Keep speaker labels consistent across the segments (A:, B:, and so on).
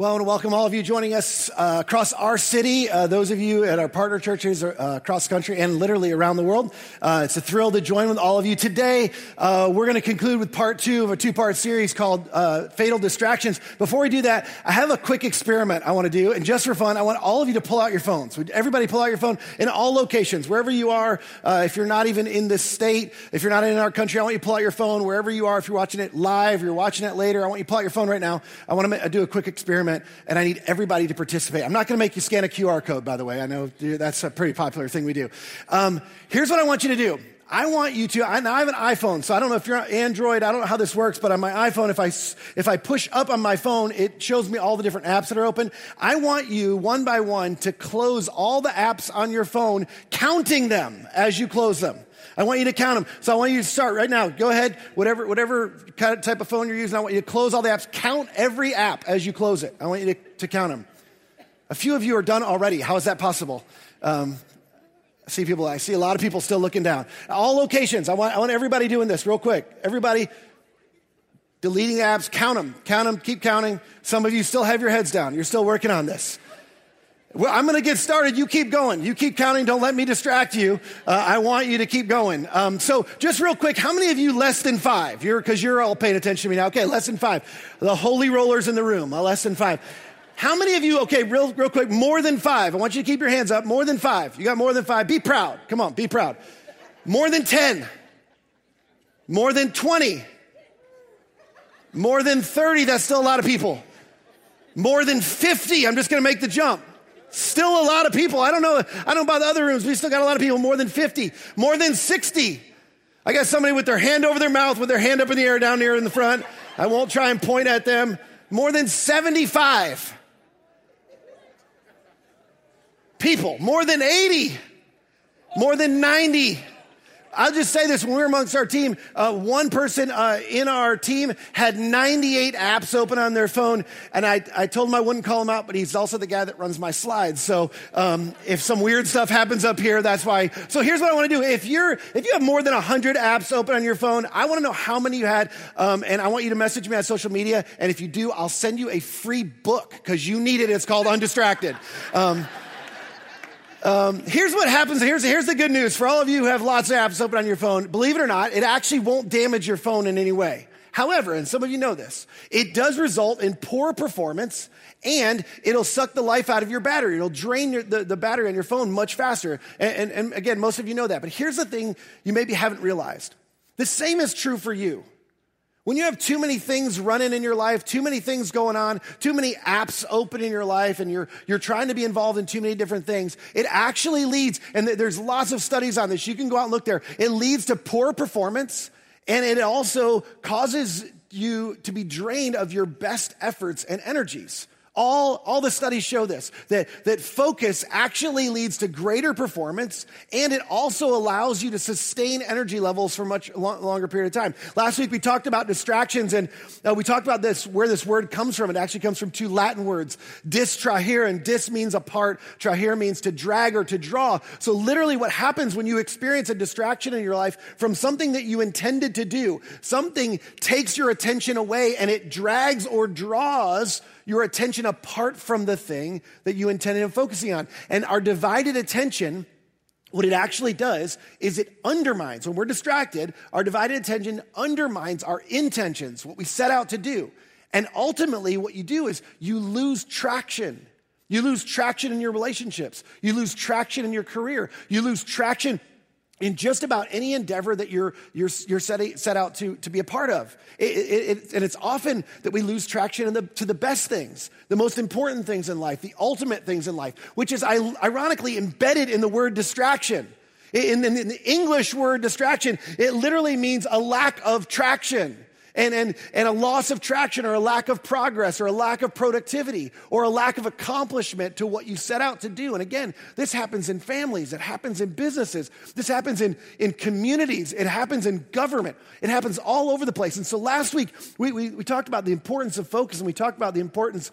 A: Well, I want to welcome all of you joining us uh, across our city, uh, those of you at our partner churches uh, across the country and literally around the world. Uh, it's a thrill to join with all of you. Today, uh, we're going to conclude with part two of a two part series called uh, Fatal Distractions. Before we do that, I have a quick experiment I want to do. And just for fun, I want all of you to pull out your phones. Would everybody pull out your phone in all locations, wherever you are. if you're not even in this state, if you're not in our country, I want you to pull out your phone wherever you are. If you're watching it live, you're watching it later, I want you to pull out your phone right now. I want to do a quick experiment and I need everybody to participate. I'm not going to make you scan a QR code, by the way. I know that's a pretty popular thing we do. Um, here's what I want you to do. I want you to, I, I have an iPhone, so I don't know if you're on Android, I don't know how this works, but on my iPhone, if I, if I push up on my phone, it shows me all the different apps that are open. I want you, one by one, to close all the apps on your phone, counting them as you close them. I want you to count them. So I want you to start right now. Go ahead, whatever, whatever type of phone you're using, I want you to close all the apps. Count every app as you close it. I want you to, to count them. A few of you are done already. How is that possible? Um, I see people, I see a lot of people still looking down. All locations. I want, I want everybody doing this real quick. Everybody deleting apps, count them, count them, keep counting. Some of you still have your heads down. You're still working on this. Well, I'm going to get started. You keep going. You keep counting. Don't let me distract you. Uh, I want you to keep going. Um, so, just real quick, how many of you less than five? You're because you're all paying attention to me now. Okay, less than five. The holy rollers in the room. Uh, less than five. How many of you? Okay, real real quick. More than five. I want you to keep your hands up. More than five. You got more than five. Be proud. Come on, be proud. More than ten. More than twenty. More than thirty. That's still a lot of people. More than fifty. I'm just going to make the jump. Still a lot of people. I don't know. I don't know about the other rooms. We still got a lot of people. More than 50, more than 60. I got somebody with their hand over their mouth, with their hand up in the air down here in the front. I won't try and point at them. More than 75 people. More than 80. More than 90. I'll just say this when we were amongst our team, uh, one person uh, in our team had 98 apps open on their phone, and I, I told him I wouldn't call him out, but he's also the guy that runs my slides. So um, if some weird stuff happens up here, that's why. So here's what I want to do: if you're if you have more than 100 apps open on your phone, I want to know how many you had, um, and I want you to message me on social media. And if you do, I'll send you a free book because you need it. It's called Undistracted. Um, um, here's what happens. Here's, here's the good news for all of you who have lots of apps open on your phone. Believe it or not, it actually won't damage your phone in any way. However, and some of you know this, it does result in poor performance and it'll suck the life out of your battery. It'll drain your, the, the battery on your phone much faster. And, and, and again, most of you know that. But here's the thing you maybe haven't realized the same is true for you. When you have too many things running in your life, too many things going on, too many apps open in your life, and you're, you're trying to be involved in too many different things, it actually leads, and there's lots of studies on this. You can go out and look there. It leads to poor performance, and it also causes you to be drained of your best efforts and energies. All, all the studies show this that, that focus actually leads to greater performance and it also allows you to sustain energy levels for much longer period of time. Last week we talked about distractions and uh, we talked about this, where this word comes from. It actually comes from two Latin words, distrahere, and dis means apart, trahere means to drag or to draw. So literally what happens when you experience a distraction in your life from something that you intended to do, something takes your attention away and it drags or draws your attention apart from the thing that you intended on focusing on. And our divided attention, what it actually does is it undermines, when we're distracted, our divided attention undermines our intentions, what we set out to do. And ultimately, what you do is you lose traction. You lose traction in your relationships. You lose traction in your career. You lose traction in just about any endeavor that you're, you're, you're set, set out to, to be a part of. It, it, it, and it's often that we lose traction in the, to the best things, the most important things in life, the ultimate things in life, which is ironically embedded in the word distraction. In, in, in the English word distraction, it literally means a lack of traction. And, and, and a loss of traction or a lack of progress or a lack of productivity or a lack of accomplishment to what you set out to do. And again, this happens in families, it happens in businesses, this happens in, in communities, it happens in government, it happens all over the place. And so last week, we, we, we talked about the importance of focus and we talked about the importance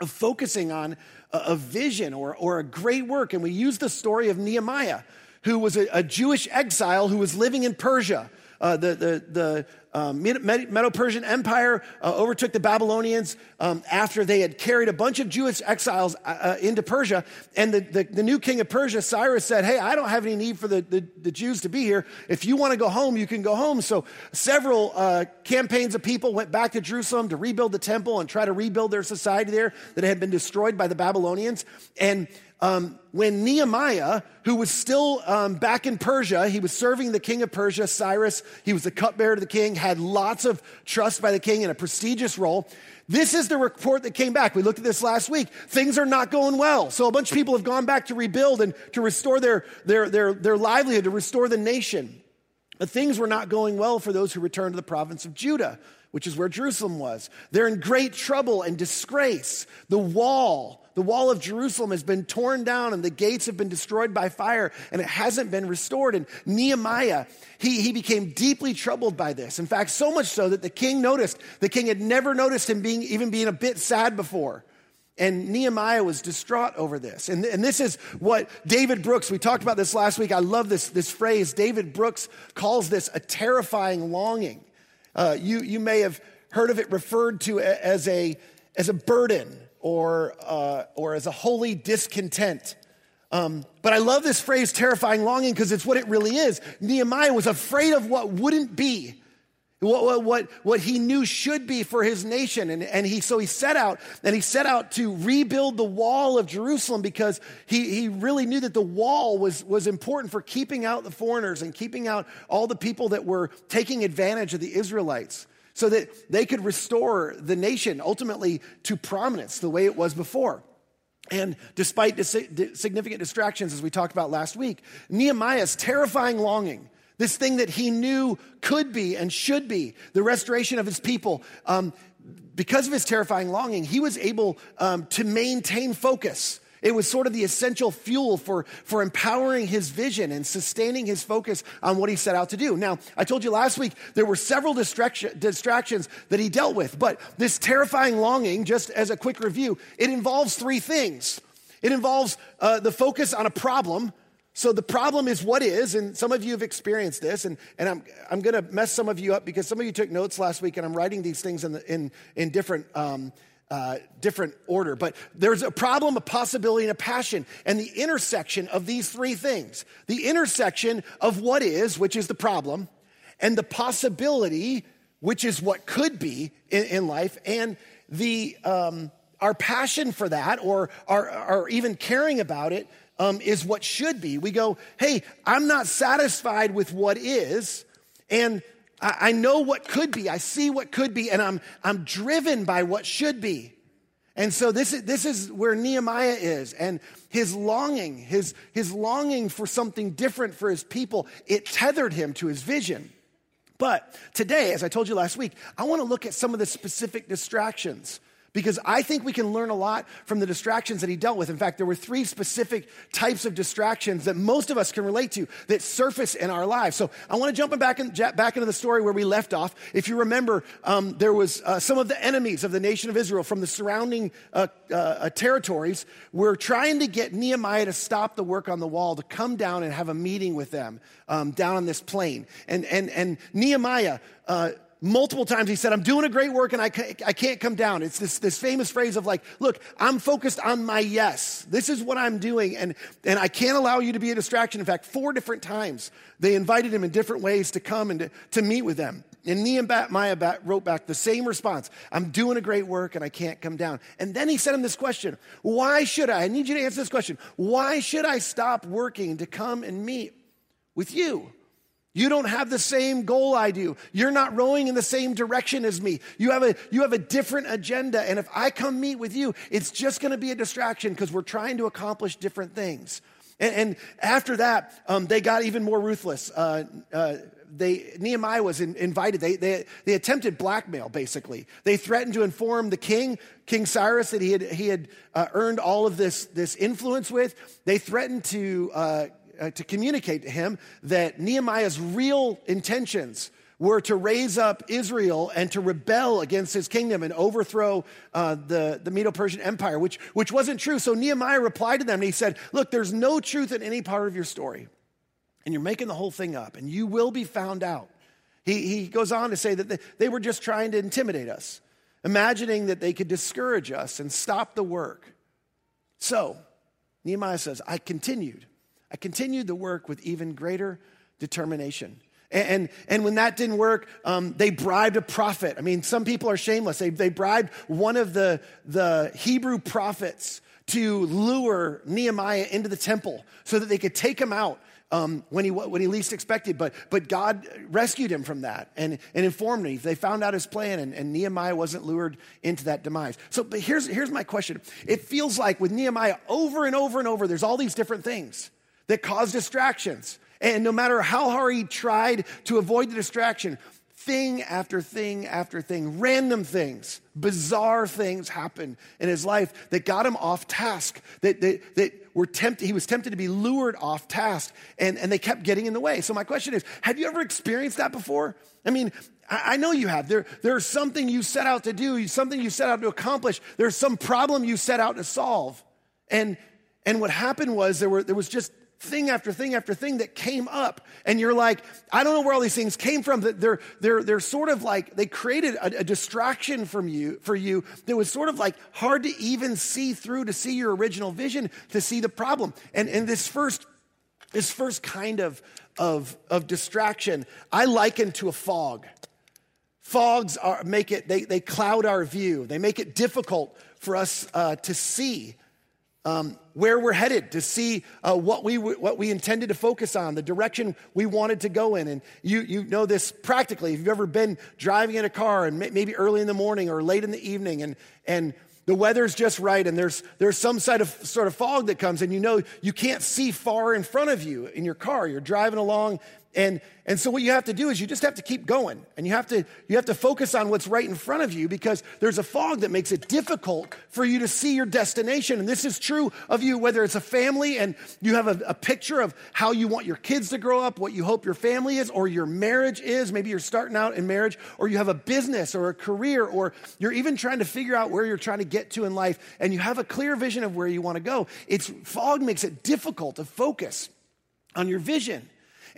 A: of focusing on a, a vision or, or a great work. And we used the story of Nehemiah, who was a, a Jewish exile who was living in Persia. Uh, the, the, the um, Medo Persian Empire uh, overtook the Babylonians um, after they had carried a bunch of Jewish exiles uh, uh, into Persia. And the, the, the, new king of Persia, Cyrus, said, Hey, I don't have any need for the, the, the Jews to be here. If you want to go home, you can go home. So several uh, campaigns of people went back to Jerusalem to rebuild the temple and try to rebuild their society there that had been destroyed by the Babylonians. And um, when Nehemiah, who was still um, back in Persia, he was serving the king of Persia, Cyrus, he was the cupbearer to the king, had lots of trust by the king in a prestigious role. This is the report that came back. We looked at this last week. Things are not going well. So a bunch of people have gone back to rebuild and to restore their, their, their, their livelihood, to restore the nation. But things were not going well for those who returned to the province of Judah, which is where Jerusalem was. They're in great trouble and disgrace. The wall, the wall of Jerusalem has been torn down and the gates have been destroyed by fire and it hasn't been restored. And Nehemiah, he, he became deeply troubled by this. In fact, so much so that the king noticed, the king had never noticed him being, even being a bit sad before. And Nehemiah was distraught over this. And, and this is what David Brooks, we talked about this last week. I love this, this phrase. David Brooks calls this a terrifying longing. Uh, you, you may have heard of it referred to as a, as a burden or, uh, or as a holy discontent. Um, but I love this phrase, terrifying longing, because it's what it really is. Nehemiah was afraid of what wouldn't be, what, what, what he knew should be for his nation. And, and he, so he set out, and he set out to rebuild the wall of Jerusalem because he, he really knew that the wall was, was important for keeping out the foreigners and keeping out all the people that were taking advantage of the Israelites so that they could restore the nation ultimately to prominence the way it was before. And despite significant distractions, as we talked about last week, Nehemiah's terrifying longing, this thing that he knew could be and should be the restoration of his people, um, because of his terrifying longing, he was able um, to maintain focus it was sort of the essential fuel for, for empowering his vision and sustaining his focus on what he set out to do. Now, I told you last week there were several distraction, distractions that he dealt with, but this terrifying longing, just as a quick review, it involves three things. It involves uh, the focus on a problem. So the problem is what is, and some of you have experienced this, and, and I'm, I'm going to mess some of you up because some of you took notes last week, and I'm writing these things in, the, in, in different um, uh, different order, but there's a problem, a possibility, and a passion. And the intersection of these three things the intersection of what is, which is the problem, and the possibility, which is what could be in, in life, and the um, our passion for that, or our, our even caring about it, um, is what should be. We go, hey, I'm not satisfied with what is, and I, know what could be. I see what could be, and I'm, I'm driven by what should be. And so this is, this is where Nehemiah is. And his longing, his, his longing for something different for his people, it tethered him to his vision. But today, as I told you last week, I want to look at some of the specific distractions because I think we can learn a lot from the distractions that he dealt with. In fact, there were three specific types of distractions that most of us can relate to that surface in our lives. So I want to jump back, in, back into the story where we left off. If you remember, um, there was uh, some of the enemies of the nation of Israel from the surrounding uh, uh, territories were trying to get Nehemiah to stop the work on the wall, to come down and have a meeting with them um, down on this plain. And, and, and Nehemiah, uh, multiple times he said, I'm doing a great work and I can't, I can't come down. It's this, this famous phrase of like, look, I'm focused on my yes. This is what I'm doing and, and I can't allow you to be a distraction. In fact, four different times they invited him in different ways to come and to, to meet with them. And Nehemiah wrote back the same response. I'm doing a great work and I can't come down. And then he said him this question. Why should I? I need you to answer this question. Why should I stop working to come and meet with you? You don't have the same goal I do. You're not rowing in the same direction as me. You have a, you have a different agenda. And if I come meet with you, it's just going to be a distraction because we're trying to accomplish different things. And, and after that, um, they got even more ruthless. Uh, uh, they, Nehemiah was in, invited. They, they, they attempted blackmail, basically. They threatened to inform the king, King Cyrus, that he had, he had uh, earned all of this, this influence with. They threatened to, uh, to communicate to him that Nehemiah's real intentions were to raise up Israel and to rebel against his kingdom and overthrow uh, the, the Medo Persian Empire, which, which wasn't true. So Nehemiah replied to them and he said, Look, there's no truth in any part of your story and you're making the whole thing up, and you will be found out. He, he goes on to say that they, they were just trying to intimidate us, imagining that they could discourage us and stop the work. So, Nehemiah says, I continued. I continued the work with even greater determination. And, and, when that didn't work, um, they bribed a prophet. I mean, some people are shameless. They, they bribed one of the, the Hebrew prophets to lure Nehemiah into the temple so that they could take him out um, when, he, when he least expected. But, but God rescued him from that and, and informed me. They found out his plan, and, and Nehemiah wasn't lured into that demise. So, but here's, here's my question. It feels like with Nehemiah, over and over and over, there's all these different things that cause distractions. And no matter how hard he tried to avoid the distraction, thing after thing after thing, random things, bizarre things happened in his life that got him off task, that, that, that were tempted, he was tempted to be lured off task, and, and they kept getting in the way. So my question is, have you ever experienced that before? I mean, I know you have. There, there's something you set out to do, something you set out to accomplish. There's some problem you set out to solve. And, and what happened was there, were, there was just thing after thing after thing that came up. And you're like i don't know where all these things came from they're they're they're sort of like they created a, a, distraction from you for you that was sort of like hard to even see through to see your original vision to see the problem. And and this first this first kind of of of distraction i liken to a fog. Fogs are make it they, they cloud our view. They make it difficult for us uh, to see um, where we're headed, to see uh, what, we, what we intended to focus on, the direction we wanted to go in. And you, you know this practically. If you've ever been driving in a car and maybe early in the morning or late in the evening and, and the weather's just right and there's, there's some sort of, sort of fog that comes and you know you can't see far in front of you in your car. You're driving along and, and so what you have to do is you just have to keep going and you have to, you have to focus on what's right in front of you because there's a fog that makes it difficult for you to see your destination. And this is true of you, whether it's a family and you have a, a picture of how you want your kids to grow up, what you hope your family is, or your marriage is. Maybe you're starting out in marriage, or you have a business or a career, or you're even trying to figure out where you're trying to get to in life and you have a clear vision of where you want to go. It's fog makes it difficult to focus on your vision.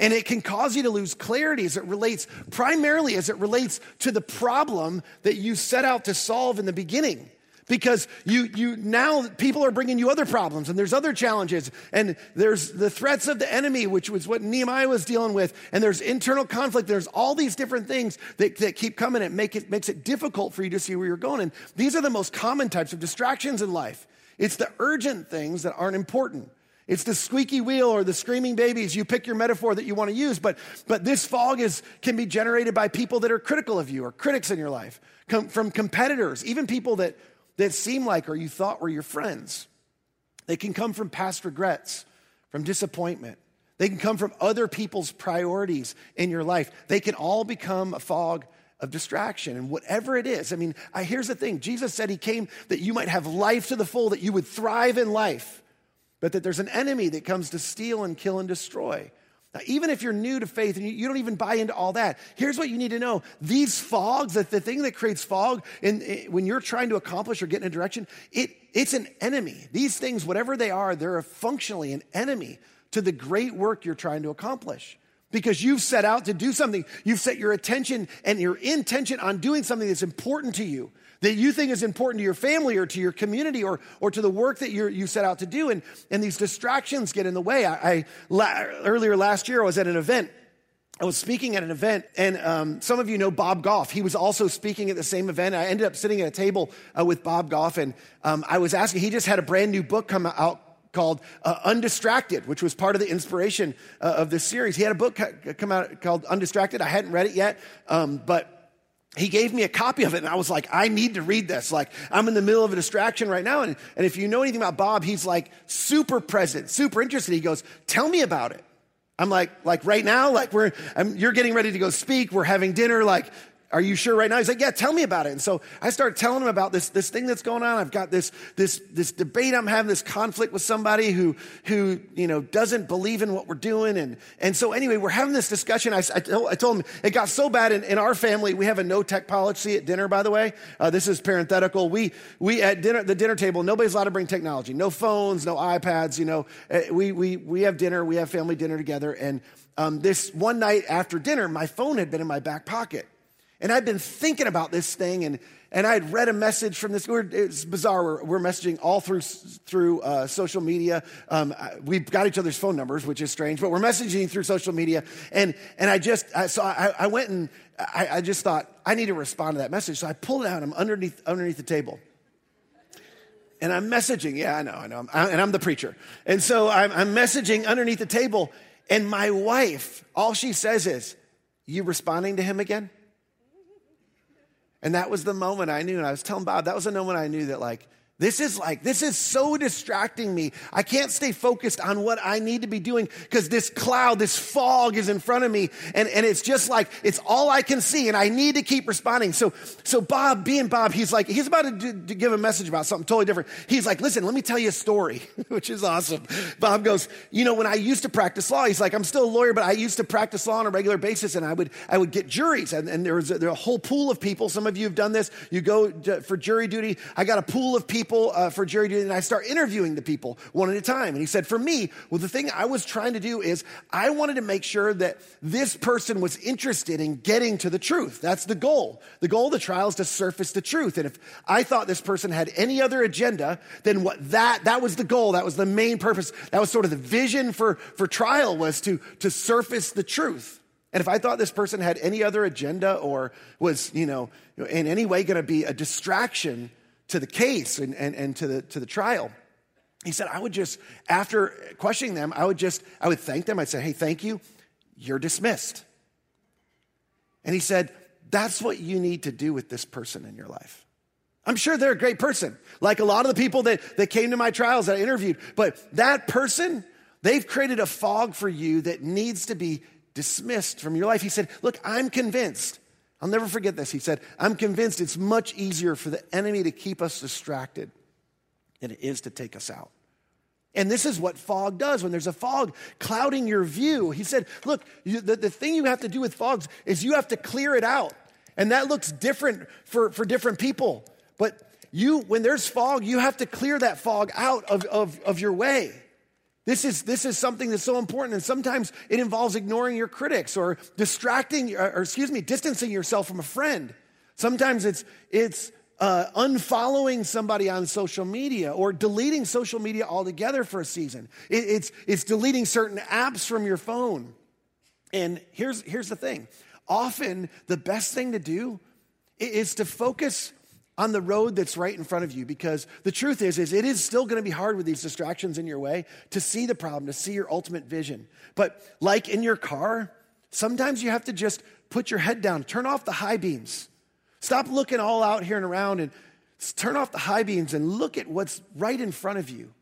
A: And it can cause you to lose clarity as it relates, primarily as it relates to the problem that you set out to solve in the beginning. Because you, you now people are bringing you other problems and there's other challenges and there's the threats of the enemy, which was what Nehemiah was dealing with, and there's internal conflict. There's all these different things that, that keep coming and make it makes it difficult for you to see where you're going. And these are the most common types of distractions in life. It's the urgent things that aren't important. It's the squeaky wheel or the screaming babies. You pick your metaphor that you want to use, but, but this fog is, can be generated by people that are critical of you or critics in your life, come from competitors, even people that, that seem like or you thought were your friends. They can come from past regrets, from disappointment. They can come from other people's priorities in your life. They can all become a fog of distraction and whatever it is. I mean, I, here's the thing Jesus said he came that you might have life to the full, that you would thrive in life but that there's an enemy that comes to steal and kill and destroy. Now, even if you're new to faith and you, don't even buy into all that, here's what you need to know. These fogs, that the thing that creates fog in, in, when you're trying to accomplish or get in a direction, it, it's an enemy. These things, whatever they are, they're functionally an enemy to the great work you're trying to accomplish. Because you've set out to do something. You've set your attention and your intention on doing something that's important to you that you think is important to your family or to your community or, or to the work that you you set out to do. And, and these distractions get in the way. I, I la, earlier last year, I was at an event. I was speaking at an event, and um, some of you know Bob Goff. He was also speaking at the same event. I ended up sitting at a table uh, with Bob Goff, and um, I was asking, he just had a brand new book come out called uh, Undistracted, which was part of the inspiration uh, of this series. He had a book come out called Undistracted. I hadn't read it yet, um, but he gave me a copy of it and I was like, I need to read this. Like, I'm in the middle of a distraction right now. And, and if you know anything about Bob, he's like super present, super interested. He goes, Tell me about it. I'm like, like right now, like we're, I'm, you're getting ready to go speak. We're having dinner. Like, are you sure right now? He's like, yeah, tell me about it. And so I started telling him about this, this thing that's going on. I've got this, this, this debate. I'm having this conflict with somebody who, who, you know, doesn't believe in what we're doing. And, and so anyway, we're having this discussion. I, I, told, I told him it got so bad in, in, our family. We have a no tech policy at dinner, by the way. Uh, this is parenthetical. We, we at dinner, the dinner table, nobody's allowed to bring technology. No phones, no iPads, you know. Uh, we, we, we have dinner. We have family dinner together. And, um, this one night after dinner, my phone had been in my back pocket. And I'd been thinking about this thing, and, and I had read a message from this. It's bizarre. We're, we're messaging all through, through uh, social media. Um, we've got each other's phone numbers, which is strange, but we're messaging through social media. And, and I just, I, so I, I went and I, I just thought, I need to respond to that message. So I pulled it out. I'm underneath, underneath the table. And I'm messaging. Yeah, I know, I know. I'm, and I'm the preacher. And so I'm, I'm messaging underneath the table. And my wife, all she says is, You responding to him again? And that was the moment I knew. And I was telling Bob, that was the moment I knew that, like, this is like, this is so distracting me. I can't stay focused on what I need to be doing because this cloud, this fog is in front of me. And, and it's just like, it's all I can see and I need to keep responding. So, so Bob, being Bob, he's like, he's about to, do, to give a message about something totally different. He's like, listen, let me tell you a story, which is awesome. Bob goes, you know, when I used to practice law, he's like, I'm still a lawyer, but I used to practice law on a regular basis and I would, I would get juries and, and there was a, there a whole pool of people. Some of you have done this. You go to, for jury duty. I got a pool of people people uh, for jury duty and I start interviewing the people one at a time. And he said, for me, well, the thing I was trying to do is I wanted to make sure that this person was interested in getting to the truth. That's the goal. The goal of the trial is to surface the truth. And if I thought this person had any other agenda, then what that, that was the goal. That was the main purpose. That was sort of the vision for, for trial was to, to surface the truth. And if I thought this person had any other agenda or was, you know, in any way going to be a distraction, to the case and, and, and to, the, to the trial. He said, I would just, after questioning them, I would just, I would thank them. I'd say, hey, thank you. You're dismissed. And he said, that's what you need to do with this person in your life. I'm sure they're a great person, like a lot of the people that, that came to my trials that I interviewed. But that person, they've created a fog for you that needs to be dismissed from your life. He said, Look, I'm convinced I'll never forget this. He said, I'm convinced it's much easier for the enemy to keep us distracted than it is to take us out. And this is what fog does when there's a fog clouding your view. He said, Look, you, the, the thing you have to do with fogs is you have to clear it out. And that looks different for, for different people. But you, when there's fog, you have to clear that fog out of, of, of your way. This is, this is something that's so important. And sometimes it involves ignoring your critics or distracting, or, or excuse me, distancing yourself from a friend. Sometimes it's, it's uh, unfollowing somebody on social media or deleting social media altogether for a season. It, it's, it's deleting certain apps from your phone. And here's, here's the thing often the best thing to do is to focus on the road that's right in front of you because the truth is is it is still going to be hard with these distractions in your way to see the problem to see your ultimate vision. But like in your car sometimes you have to just put your head down turn off the high beams. Stop looking all out here and around and turn off the high beams and look at what's right in front of you.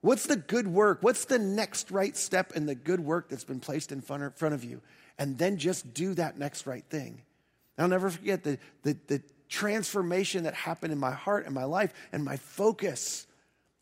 A: What's the good work? What's the next right step in the good work that's been placed in front of you? And then just do that next right thing. I'll never forget the, the, the transformation that happened in my heart and my life and my focus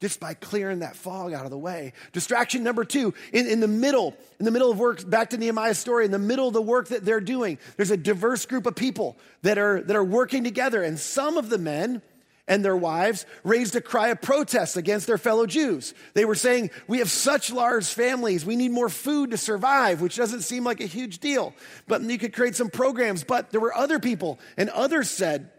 A: just by clearing that fog out of the way. Distraction number two, in, in the middle, in the middle of work, back to Nehemiah's story, in the middle of the work that they're doing, there's a diverse group of people that are, that are working together. And some of the men and their wives raised a cry of protest against their fellow Jews. They were saying, We have such large families, we need more food to survive, which doesn't seem like a huge deal. But you could create some programs. But there were other people, and others said,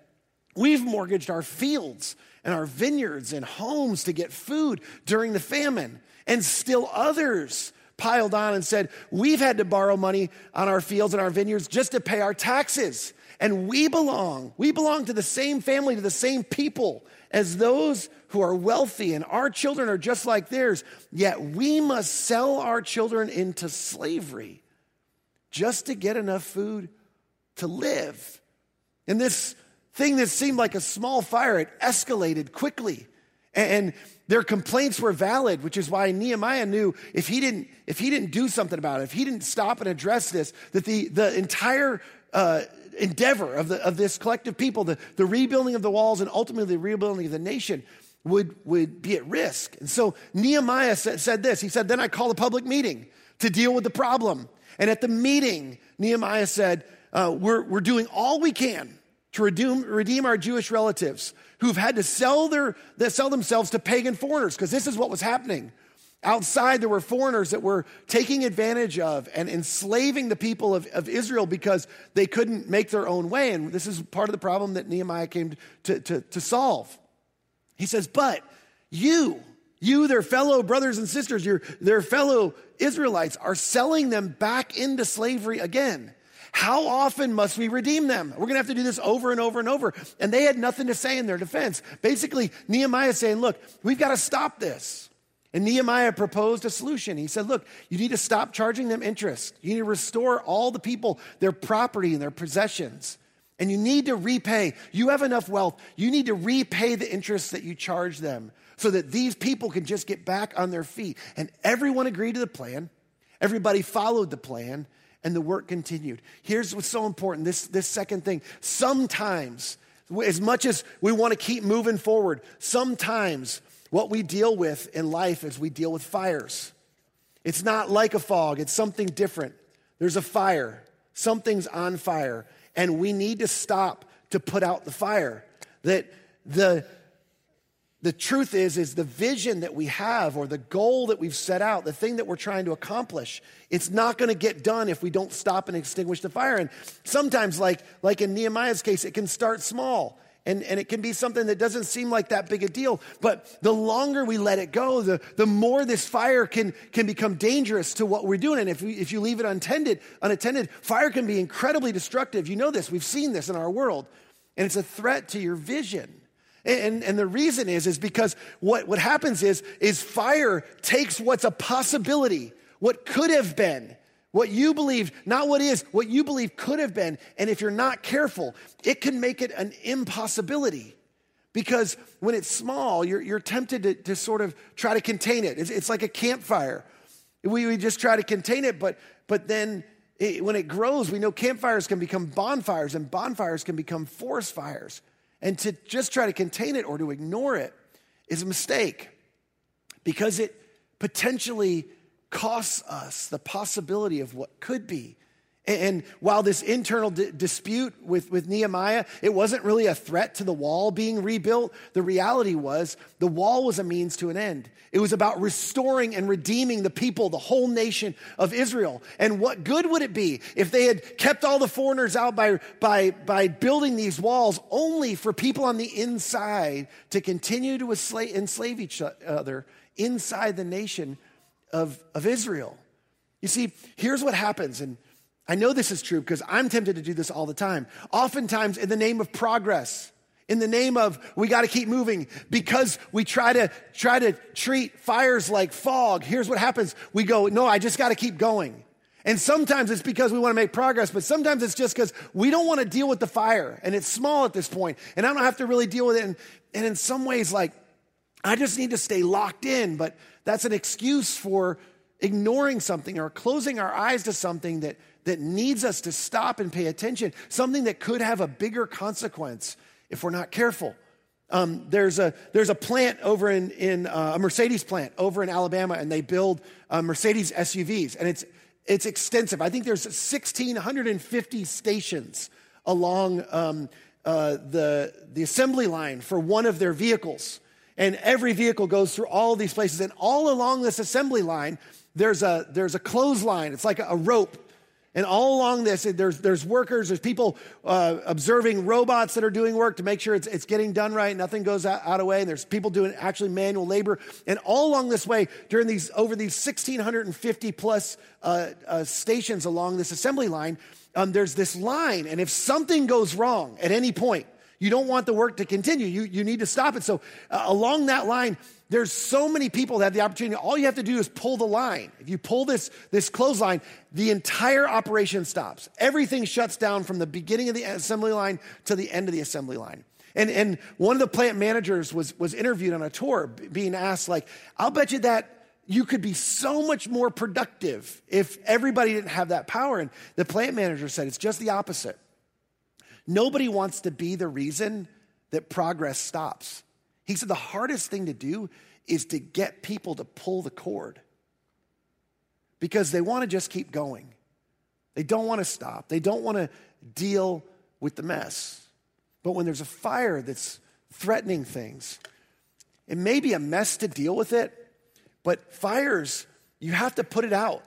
A: We've mortgaged our fields and our vineyards and homes to get food during the famine. And still others piled on and said, We've had to borrow money on our fields and our vineyards just to pay our taxes. And we belong, we belong to the same family, to the same people as those who are wealthy, and our children are just like theirs. Yet we must sell our children into slavery just to get enough food to live. And this thing that seemed like a small fire, it escalated quickly. And their complaints were valid, which is why Nehemiah knew if he didn't, if he didn't do something about it, if he didn't stop and address this, that the, the entire uh, endeavor of, the, of this collective people, the, the rebuilding of the walls and ultimately the rebuilding of the nation, would, would be at risk. And so Nehemiah said, said this He said, Then I called a public meeting to deal with the problem. And at the meeting, Nehemiah said, uh, we're, we're doing all we can to redeem, redeem our Jewish relatives who've had to sell, their, sell themselves to pagan foreigners, because this is what was happening. Outside, there were foreigners that were taking advantage of and enslaving the people of, of Israel because they couldn't make their own way. And this is part of the problem that Nehemiah came to, to, to solve. He says, But you, you, their fellow brothers and sisters, your, their fellow Israelites, are selling them back into slavery again. How often must we redeem them? We're going to have to do this over and over and over. And they had nothing to say in their defense. Basically, Nehemiah is saying, Look, we've got to stop this. And Nehemiah proposed a solution. He said, Look, you need to stop charging them interest. You need to restore all the people their property and their possessions. And you need to repay. You have enough wealth. You need to repay the interest that you charge them so that these people can just get back on their feet. And everyone agreed to the plan. Everybody followed the plan, and the work continued. Here's what's so important this, this second thing. Sometimes, as much as we want to keep moving forward, sometimes what we deal with in life is we deal with fires. It's not like a fog, it's something different. There's a fire, something's on fire, and we need to stop to put out the fire. That the the truth is is the vision that we have or the goal that we've set out the thing that we're trying to accomplish it's not going to get done if we don't stop and extinguish the fire and sometimes like like in nehemiah's case it can start small and, and it can be something that doesn't seem like that big a deal. But the longer we let it go, the, the more this fire can, can become dangerous to what we're doing. And if, we, if you leave it untended, unattended, fire can be incredibly destructive. You know this. We've seen this in our world. And it's a threat to your vision. And, and the reason is, is because what, what happens is, is fire takes what's a possibility, what could have been, what you believe, not what is, what you believe could have been. And if you're not careful, it can make it an impossibility. Because when it's small, you're, you're tempted to, to sort of try to contain it. It's, it's like a campfire. We, we just try to contain it, but, but then it, when it grows, we know campfires can become bonfires, and bonfires can become forest fires. And to just try to contain it or to ignore it is a mistake because it potentially costs us the possibility of what could be. And while this internal dispute with, with Nehemiah, it wasn't really a threat to the wall being rebuilt. The reality was the wall was a means to an end. It was about restoring and redeeming the people, the whole nation of Israel. And what good would it be if they had kept all the foreigners out by, by, by building these walls only for people on the inside to continue to enslave each other inside the nation of, of Israel. You see, here's what happens, and I know this is true because I'm tempted to do this all the time. Oftentimes, in the name of progress, in the name of we got to keep moving because we try to try to treat fires like fog here's what happens we go no i just got to keep going and sometimes it's because we want to make progress but sometimes it's just because we don't want to deal with the fire and it's small at this point and i don't have to really deal with it and, and in some ways like i just need to stay locked in but that's an excuse for ignoring something or closing our eyes to something that, that needs us to stop and pay attention, something that could have a bigger consequence if we're not careful. Um, there's, a, there's a plant over in, in uh, a Mercedes plant over in Alabama, and they build uh, Mercedes SUVs, and it's, it's extensive. I think there's 1,650 stations along um, uh, the, the assembly line for one of their vehicles. And every vehicle goes through all these places. And all along this assembly line, there's a, there's a clothesline. It's like a, a rope. And all along this, there's, there's workers, there's people uh, observing robots that are doing work to make sure it's, it's getting done right, nothing goes out, out of way. And there's people doing actually manual labor. And all along this way, during these, over these 1,650 plus uh, uh, stations along this assembly line, um, there's this line. And if something goes wrong at any point, you don't want the work to continue. You, you need to stop it. So, uh, along that line, there's so many people that have the opportunity. All you have to do is pull the line. If you pull this, this clothesline, the entire operation stops. Everything shuts down from the beginning of the assembly line to the end of the assembly line. And, and one of the plant managers was, was interviewed on a tour, being asked, like, I'll bet you that you could be so much more productive if everybody didn't have that power. And the plant manager said, it's just the opposite. Nobody wants to be the reason that progress stops. He said the hardest thing to do is to get people to pull the cord because they want to just keep going. They don't want to stop, they don't want to deal with the mess. But when there's a fire that's threatening things, it may be a mess to deal with it, but fires, you have to put it out.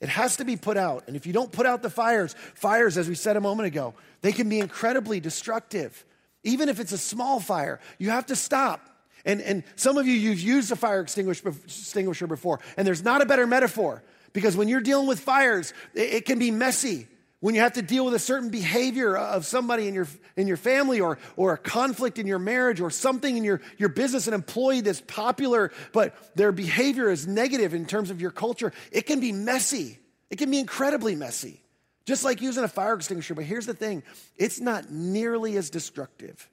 A: It has to be put out. And if you don't put out the fires, fires, as we said a moment ago, they can be incredibly destructive. Even if it's a small fire, you have to stop. And, and some of you, you've used a fire extinguisher before, and there's not a better metaphor because when you're dealing with fires, it, it can be messy. When you have to deal with a certain behavior of somebody in your, in your family or, or a conflict in your marriage or something in your, your business, an employee that's popular, but their behavior is negative in terms of your culture, it can be messy. It can be incredibly messy. Just like using a fire extinguisher. But here's the thing it's not nearly as destructive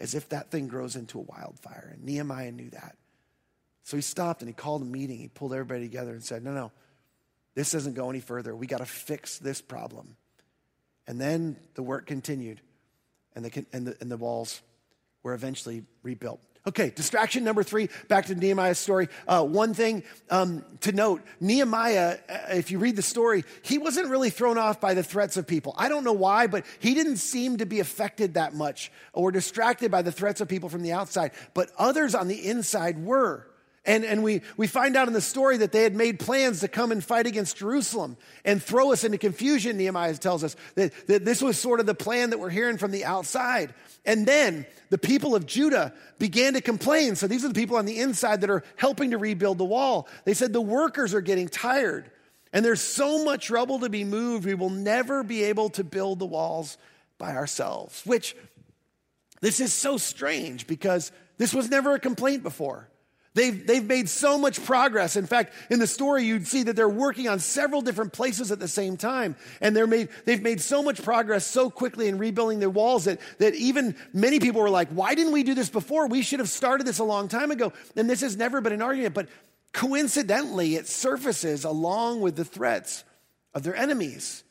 A: as if that thing grows into a wildfire. And Nehemiah knew that. So he stopped and he called a meeting. He pulled everybody together and said, No, no, this doesn't go any further. We got to fix this problem. And then the work continued, and the, and the, and the walls were eventually rebuilt. Okay, distraction number three, back to Nehemiah's story. Uh, one thing um, to note Nehemiah, uh, if you read the story, he wasn't really thrown off by the threats of people. I don't know why, but he didn't seem to be affected that much or distracted by the threats of people from the outside. But others on the inside were. And, and we, we find out in the story that they had made plans to come and fight against Jerusalem and throw us into confusion, Nehemiah tells us. That, that this was sort of the plan that we're hearing from the outside. And then the people of Judah began to complain. So these are the people on the inside that are helping to rebuild the wall. They said, The workers are getting tired, and there's so much rubble to be moved, we will never be able to build the walls by ourselves. Which, this is so strange because this was never a complaint before. They've, they've made so much progress. In fact, in the story, you'd see that they're working on several different places at the same time. And they're made, they've made so much progress so quickly in rebuilding their walls that, that even many people were like, why didn't we do this before? We should have started this a long time ago. And this has never been an argument. But coincidentally, it surfaces along with the threats of their enemies.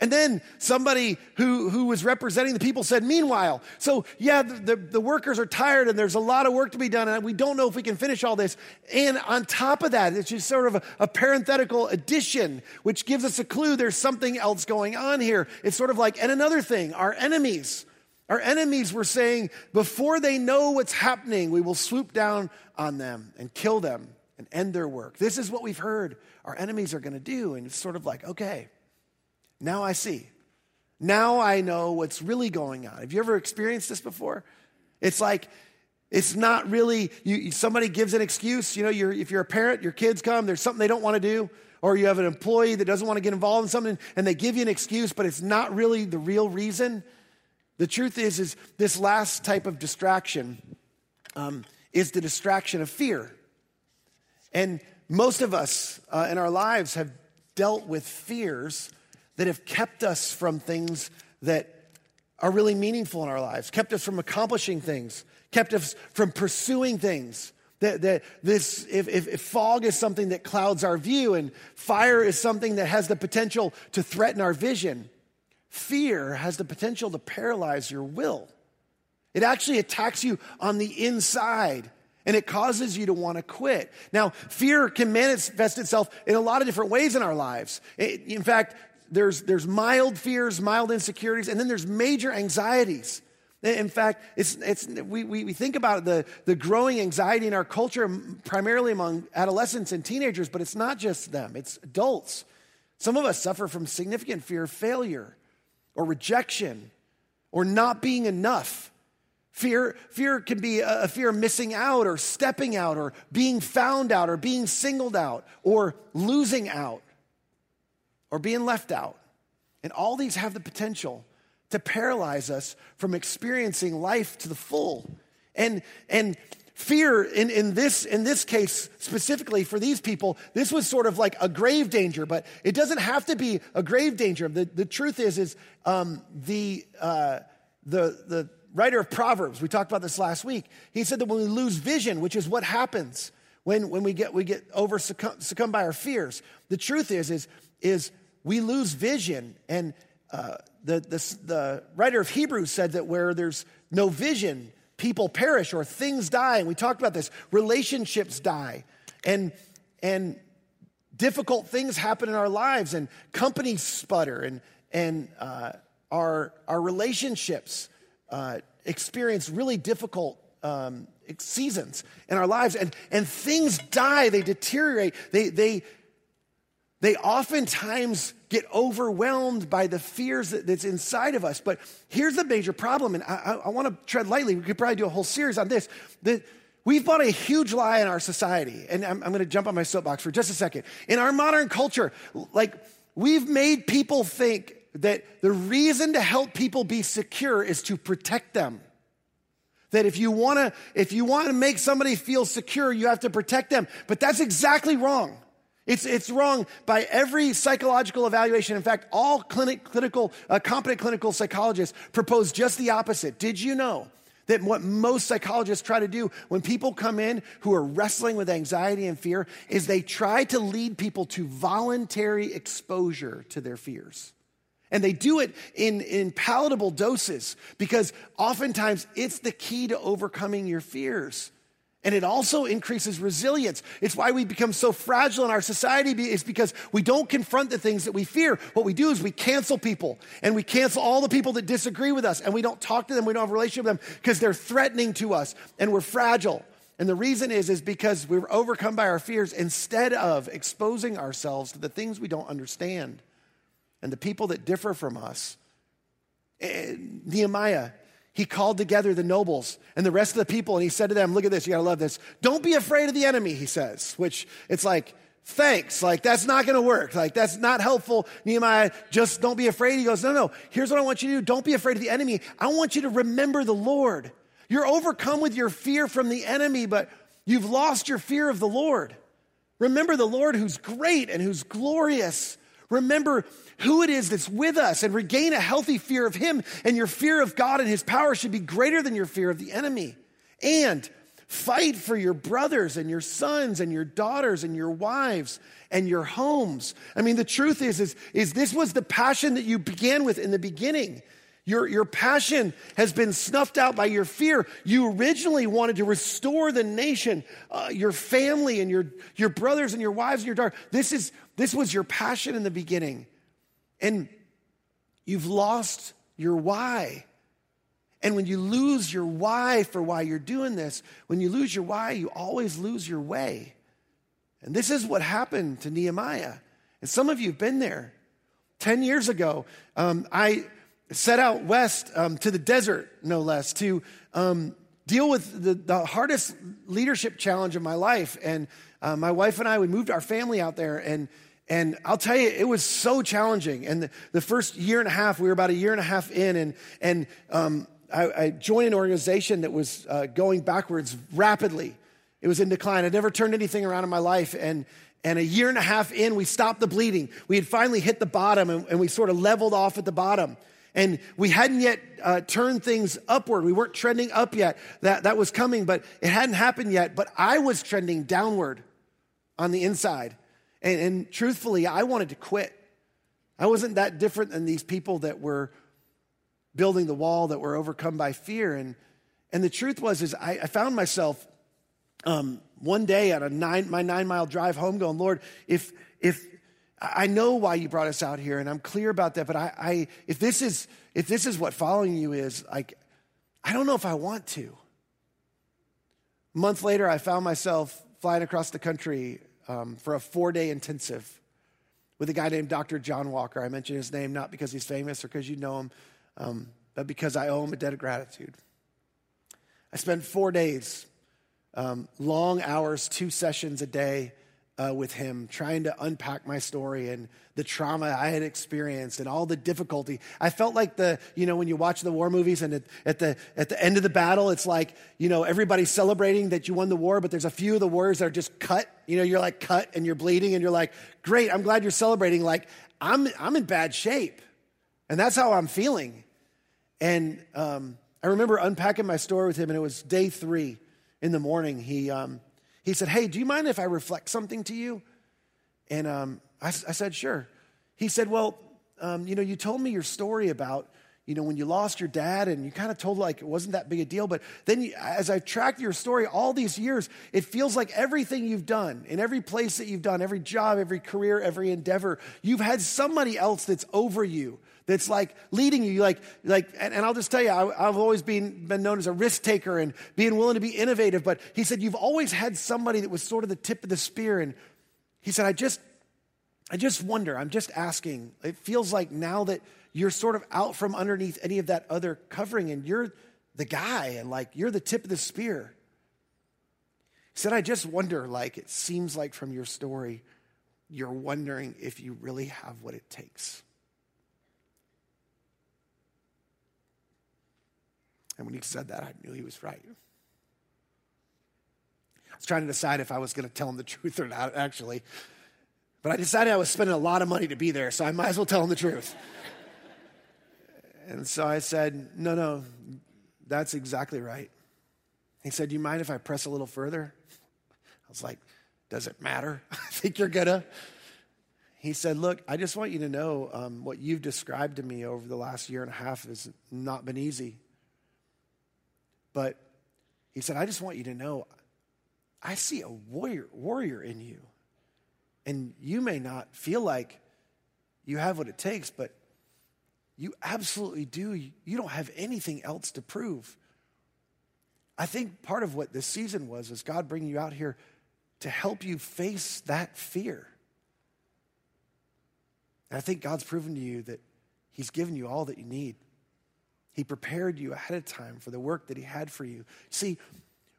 A: And then somebody who, who was representing the people said, Meanwhile, so yeah, the, the, the, workers are tired and there's a lot of work to be done, and we don't know if we can finish all this. And on top of that, it's just sort of a, a parenthetical addition, which gives us a clue there's something else going on here. It's sort of like, and another thing, our enemies. Our enemies were saying, before they know what's happening, we will swoop down on them and kill them and end their work. This is what we've heard our enemies are going to do. And it's sort of like, okay. Now I see. Now I know what's really going on. Have you ever experienced this before? It's like, it's not really, you, somebody gives an excuse. You know, you're, if you're a parent, your kids come, there's something they don't want to do, or you have an employee that doesn't want to get involved in something, and they give you an excuse, but it's not really the real reason. The truth is, is this last type of distraction um, is the distraction of fear. And most of us uh, in our lives have dealt with fears that have kept us from things that are really meaningful in our lives, kept us from accomplishing things, kept us from pursuing things. That, that this, if, if, if fog is something that clouds our view and fire is something that has the potential to threaten our vision, fear has the potential to paralyze your will. It actually attacks you on the inside and it causes you to want to quit. Now, fear can manifest itself in a lot of different ways in our lives. in fact, there's, there's mild fears, mild insecurities, and then there's major anxieties. In fact, it's, it's, we, we, we think about the, the growing anxiety in our culture, primarily among adolescents and teenagers, but it's not just them, it's adults. Some of us suffer from significant fear of failure or rejection or not being enough. Fear, fear can be a, a fear of missing out or stepping out or being found out or being singled out or losing out or being left out. And all these have the potential to paralyze us from experiencing life to the full. And, and fear in, in, this, in this case, specifically for these people, this was sort of like a grave danger, but it doesn't have to be a grave danger. The, the truth is, is um, the, uh, the, the, writer of Proverbs, we talked about this last week, he said that when we lose vision, which is what happens when, when we get, we get over succumb, succumb by our fears, the truth is, is, is we lose vision. And uh, the, the, the writer of Hebrews said that where there's no vision, people perish or things die. And we talked about this relationships die. And, and difficult things happen in our lives, and companies sputter, and, and uh, our, our relationships uh, experience really difficult um, seasons in our lives, and, and things die, they deteriorate, they, they, they oftentimes get overwhelmed by the fears that, that's inside of us. But here's the major problem, and I, I, I want to tread lightly. We could probably do a whole series on this. That we've bought a huge lie in our society, and I'm, I'm going to jump on my soapbox for just a second. In our modern culture, like we've made people think that the reason to help people be secure is to protect them. That if you want to, if you want to make somebody feel secure, you have to protect them. But that's exactly wrong. It's, it's wrong by every psychological evaluation. In fact, all clinic, clinical, uh, competent clinical psychologists propose just the opposite. Did you know that what most psychologists try to do when people come in who are wrestling with anxiety and fear is they try to lead people to voluntary exposure to their fears? And they do it in, in palatable doses because oftentimes it's the key to overcoming your fears. And it also increases resilience. It's why we become so fragile in our society. It's because we don't confront the things that we fear. What we do is we cancel people and we cancel all the people that disagree with us and we don't talk to them. We don't have a relationship with them because they're threatening to us and we're fragile. And the reason is, is because we're overcome by our fears instead of exposing ourselves to the things we don't understand and the people that differ from us. And Nehemiah, he called together the nobles and the rest of the people and he said to them, Look at this, you gotta love this. Don't be afraid of the enemy, he says, which it's like, thanks. Like, that's not gonna work. Like, that's not helpful. Nehemiah, just don't be afraid. He goes, No, no, here's what I want you to do. Don't be afraid of the enemy. I want you to remember the Lord. You're overcome with your fear from the enemy, but you've lost your fear of the Lord. Remember the Lord who's great and who's glorious. Remember who it is that's with us and regain a healthy fear of Him. And your fear of God and His power should be greater than your fear of the enemy. And fight for your brothers and your sons and your daughters and your wives and your homes. I mean, the truth is, is, is this was the passion that you began with in the beginning. Your, your passion has been snuffed out by your fear. You originally wanted to restore the nation, uh, your family, and your, your brothers and your wives and your daughter. This, is, this was your passion in the beginning. And you've lost your why. And when you lose your why for why you're doing this, when you lose your why, you always lose your way. And this is what happened to Nehemiah. And some of you have been there. 10 years ago, um, I set out west um, to the desert, no less, to um, deal with the, the, hardest leadership challenge of my life. And uh, my wife and I, we moved our family out there, and and I'll tell you, it was so challenging. And the, the, first year and a half, we were about a year and a half in, and, and um, I, I, joined an organization that was uh, going backwards rapidly. It was in decline. I'd never turned anything around in my life. And, and a year and a half in, we stopped the bleeding. We had finally hit the bottom, and, and we sort of leveled off at the bottom. And we hadn't yet uh, turned things upward. We weren't trending up yet. That, that was coming, but it hadn't happened yet. But I was trending downward on the inside. And, and truthfully, I wanted to quit. I wasn't that different than these people that were building the wall, that were overcome by fear. And, and the truth was, is I, I found myself um, one day on a nine, my nine mile drive home going, Lord, if, if I know why you brought us out here and I'm clear about that, but I, I if this is, if this is what following you is, like, I don't know if I want to. A month later, I found myself flying across the country um, for a four day intensive with a guy named Dr. John Walker. I mention his name not because he's famous or because you know him, um, but because I owe him a debt of gratitude. I spent four days, um, long hours, two sessions a day uh, with him, trying to unpack my story and the trauma I had experienced and all the difficulty. I felt like the, you know, when you watch the war movies and at, at, the, at the end of the battle, it's like, you know, everybody's celebrating that you won the war, but there's a few of the warriors that are just cut. You know, you're like cut and you're bleeding and you're like, great, I'm glad you're celebrating. Like, I'm, I'm in bad shape. And that's how I'm feeling. And um, I remember unpacking my story with him, and it was day three in the morning. He, um, he said, Hey, do you mind if I reflect something to you? And um, I, I, said, Sure. He said, Well, um, you know, you told me your story about you know, when you lost your dad and you kind of told like it wasn't that big a deal. But then you, as I've tracked your story all these years, it feels like everything you've done, in every place that you've done, every job, every career, every endeavor, you've had somebody else that's over you, that's like leading you. Like, like and, and I'll just tell you, I, have always been, been known as a risk taker and being willing to be innovative. But he said, you've always had somebody that was sort of the tip of the spear. And he said, I just, I just wonder, I'm just asking. It feels like now that you're sort of out from underneath any of that other covering and you're the guy and like you're the tip of the spear. He said, I just wonder, like, it seems like from your story, you're wondering if you really have what it takes. And when he said that, I knew he was right. I was trying to decide if I was going to tell him the truth or not, actually. But I decided I was spending a lot of money to be there, so I might as well tell him the truth. And so I said, No, no, that's exactly right. He said, Do You mind if I press a little further? I was like, Does it matter? I think you're gonna. He said, Look, I just want you to know um, what you've described to me over the last year and a half has not been easy. But he said, I just want you to know I see a warrior, warrior in you. And you may not feel like you have what it takes, but you absolutely do. You don't have anything else to prove. I think part of what this season was is God bringing you out here to help you face that fear. And I think God's proven to you that He's given you all that you need. He prepared you ahead of time for the work that He had for you. See,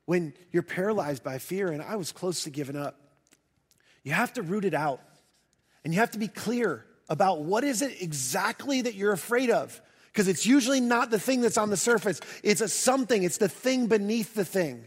A: when you're paralyzed by fear, and I was close to giving up, you have to root it out and you have to be clear about what is it exactly that you're afraid of. Because it's usually not the thing that's on the surface, it's a something, it's the thing beneath the thing.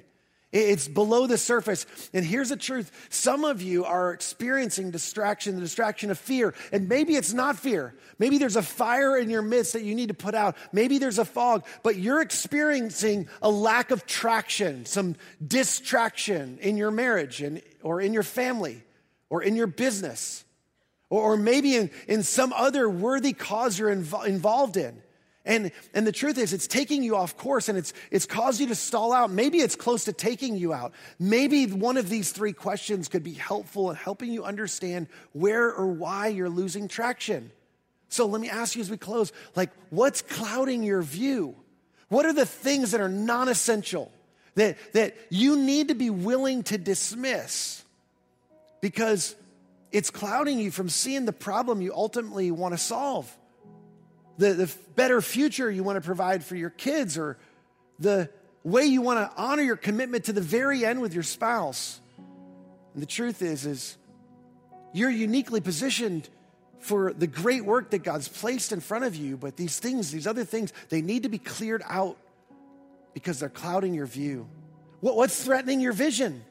A: It's below the surface. And here's the truth some of you are experiencing distraction, the distraction of fear. And maybe it's not fear. Maybe there's a fire in your midst that you need to put out. Maybe there's a fog, but you're experiencing a lack of traction, some distraction in your marriage and, or in your family or in your business or, or maybe in, in some other worthy cause you're inv- involved in. And, and the truth is, it's taking you off course and it's, it's caused you to stall out. Maybe it's close to taking you out. Maybe one of these three questions could be helpful in helping you understand where or why you're losing traction. So let me ask you as we close like, what's clouding your view? What are the things that are non essential that, that you need to be willing to dismiss? Because it's clouding you from seeing the problem you ultimately want to solve, the, the better future you want to provide for your kids, or the way you want to honor your commitment to the very end with your spouse. And the truth is, is you're uniquely positioned for the great work that God's placed in front of you, but these things, these other things, they need to be cleared out because they're clouding your view. What, what's threatening your vision?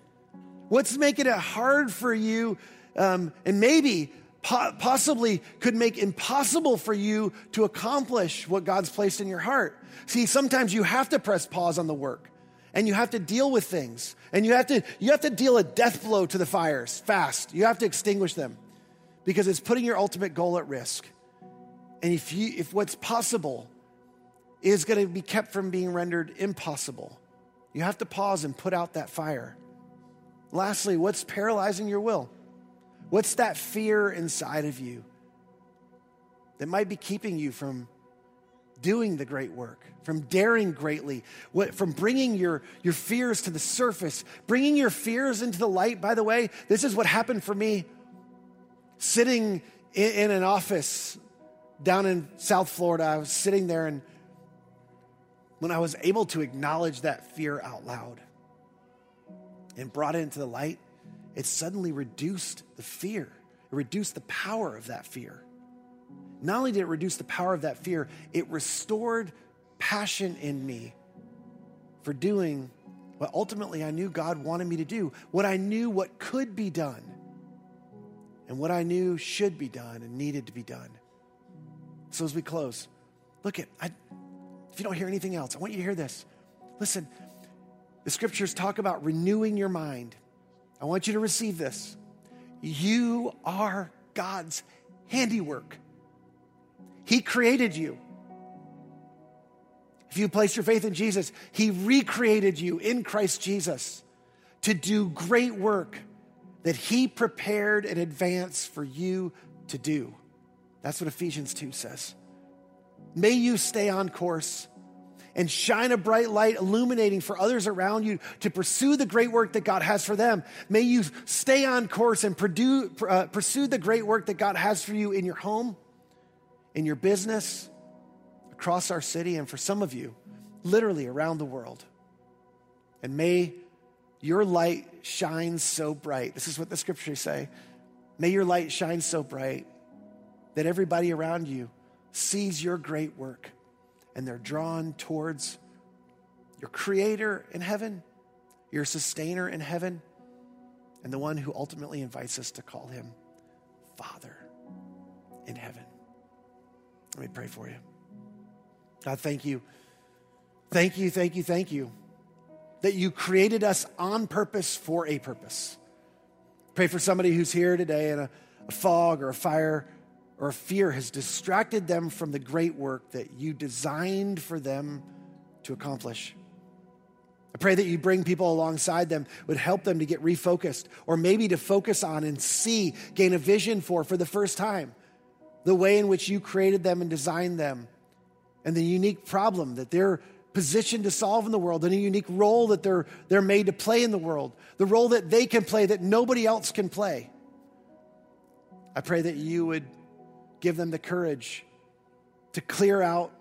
A: What's making it hard for you um, and maybe po- possibly could make impossible for you to accomplish what God's placed in your heart. See, sometimes you have to press pause on the work and you have to deal with things and you have to you have to deal a death blow to the fires fast. You have to extinguish them because it's putting your ultimate goal at risk. And if you if what's possible is going to be kept from being rendered impossible, you have to pause and put out that fire. Lastly, what's paralyzing your will? What's that fear inside of you that might be keeping you from doing the great work, from daring greatly, what, from bringing your, your fears to the surface, bringing your fears into the light? By the way, this is what happened for me sitting in, in an office down in South Florida. I was sitting there, and when I was able to acknowledge that fear out loud and brought it into the light, it suddenly reduced the fear, it reduced the power of that fear. Not only did it reduce the power of that fear, it restored passion in me for doing what ultimately I knew God wanted me to do, what I knew what could be done, and what I knew should be done and needed to be done. So as we close, look at I, if you don't hear anything else, I want you to hear this. Listen, the scriptures talk about renewing your mind. I want you to receive this. You are God's handiwork. He created you. If you place your faith in Jesus, He recreated you in Christ Jesus to do great work that He prepared in advance for you to do. That's what Ephesians 2 says. May you stay on course and shine a bright light, illuminating for others around you to pursue the great work that God has for them. May you stay on course and pursue, uh, pursue the great work that God has for you in your home, in your business, across our city, and for some of you, literally around the world. And may your light shine so bright. This is what the scriptures say. May your light shine so bright that everybody around you sees your great work and they're drawn towards your creator in heaven, your sustainer in heaven, and the one who ultimately invites us to call him Father in heaven. Let me pray for you. God, thank you. Thank you, thank you, thank you that you created us on purpose for a purpose. Pray for somebody who's here today in a, a fog or a fire or fear has distracted them from the great work that you designed for them to accomplish. I pray that you bring people alongside them, would help them to get refocused, or maybe to focus on and see, gain a vision for for the first time, the way in which you created them and designed them, and the unique problem that they're positioned to solve in the world, and a unique role that they're, they're made to play in the world, the role that they can play that nobody else can play. I pray that you would give them the courage to clear out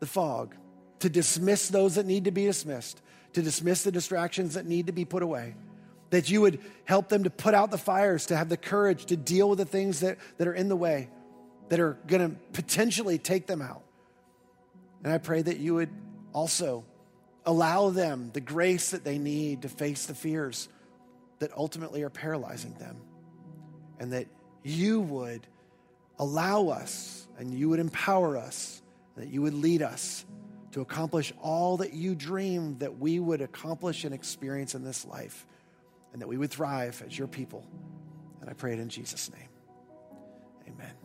A: the fog, to dismiss those that need to be dismissed, to dismiss the distractions that need to be put away. That you would help them to put out the fires, to have the courage to deal with the things that, that are in the way, that are to potentially take them out. And I pray that you would also allow them the grace that they need to face the fears that ultimately are paralyzing them. And that you would allow us and you would empower us, that you would lead us to accomplish all that you dream that we would accomplish and experience in this life, and that we would thrive as your people. And I pray it in Jesus' name. Amen.